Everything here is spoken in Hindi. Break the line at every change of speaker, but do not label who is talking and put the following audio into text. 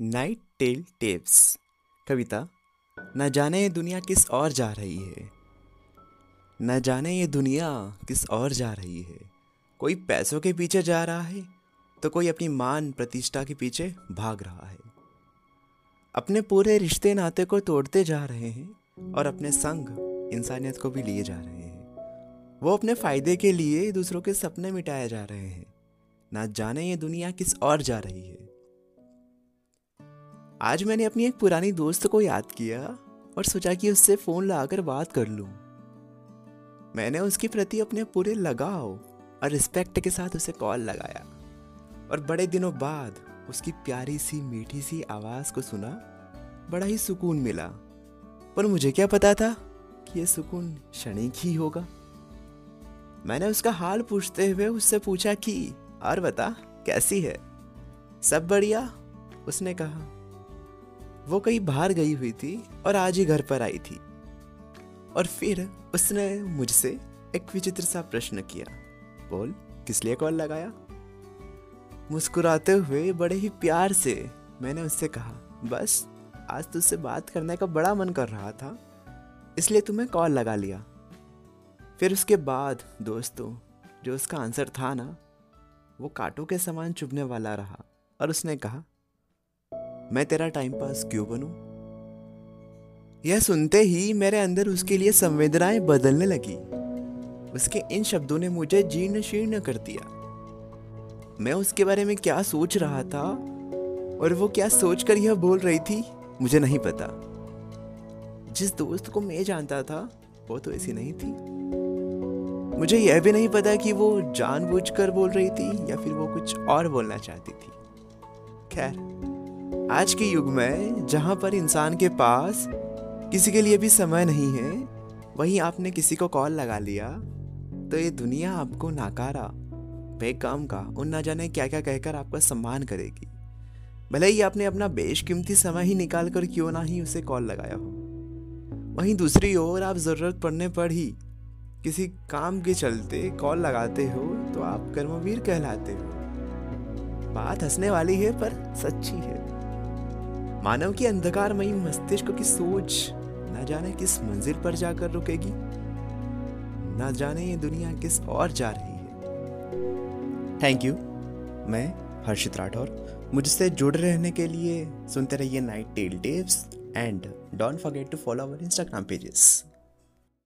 Night tale tapes. कविता, न जाने ये दुनिया किस और जा रही है। न जाने ये दुनिया किस और जा रही है। कोई पैसों के पीछे जा रहा है तो कोई अपनी मान प्रतिष्ठा के पीछे भाग रहा है। अपने पूरे रिश्ते नाते को तोड़ते जा रहे हैं और अपने संग इंसानियत को भी लिए जा रहे हैं। वो अपने फ़ायदे के लिए दूसरों के सपने मिटाए जा रहे हैं। ना जाने ये दुनिया किस और जा रही है। आज मैंने अपनी एक पुरानी दोस्त को याद किया और सोचा कि उससे फ़ोन लगाकर बात कर लूँ। मैंने उसके प्रति अपने पूरे लगाव और रिस्पेक्ट के साथ उसे कॉल लगाया और बड़े दिनों बाद उसकी प्यारी सी, मीठी सी आवाज़ को सुना, बड़ा ही सुकून मिला। पर मुझे क्या पता था कि यह सुकून क्षणिक ही होगा। मैंने उसका हाल पूछते हुए उससे पूछा कि, और बता, कैसी है? सब बढ़िया, उसने कहा वो कहीं बाहर गई हुई थी और आज ही घर पर आई थी। और फिर उसने मुझसे एक विचित्र सा प्रश्न किया। बोल, किस लिए कॉल लगाया? मुस्कुराते हुए बड़े ही प्यार से मैंने उससे कहा, बस, आज तुझसे बात करने का बड़ा मन कर रहा था, इसलिए तुम्हें कॉल लगा लिया। फिर उसके बाद, दोस्तों, जो उसका आंसर था ना, वो कांटों के समान चुभने वाला रहा और उसने कहा मैं तेरा टाइम पास क्यों बनूं? यह सुनते ही मेरे अंदर उसके लिए संवेदनाएँ बदलने लगी। उसके इन शब्दों ने मुझे जीर्ण शीर्ण कर दिया। मैं उसके बारे में क्या सोच रहा था और वो क्या सोचकर यह बोल रही थी, मुझे नहीं पता। जिस दोस्त को मैं जानता था, वो तो ऐसी नहीं थी। मुझे यह भी नहीं पता कि वो जानबूझकर बोल रही थी या फिर वो कुछ और बोलना चाहती थी। खैर आज के युग में, जहाँ पर इंसान के पास किसी के लिए भी समय नहीं है, वहीं आपने किसी को कॉल लगा लिया तो ये दुनिया आपको नाकारा, बेकाम का, उन ना जाने क्या क्या कहकर आपका सम्मान करेगी। भले ही आपने अपना बेशकीमती समय ही निकाल कर क्यों ना ही उसे कॉल लगाया हो। वहीं दूसरी ओर आप ज़रूरत पड़ने पर ही किसी काम के चलते कॉल लगाते हो तो आप कर्मवीर कहलाते हो। बात हंसने वाली है, पर सच्ची है। मानव की अंधकारमयी मस्तिष्क की सोच न जाने किस मंजिल पर जाकर रुकेगी, न जाने ये दुनिया किस और जा रही है। थैंक यू मैं हर्षित राठौर। मुझसे जुड़े रहने के लिए सुनते रहिए night tale tapes and don't forget to follow our Instagram pages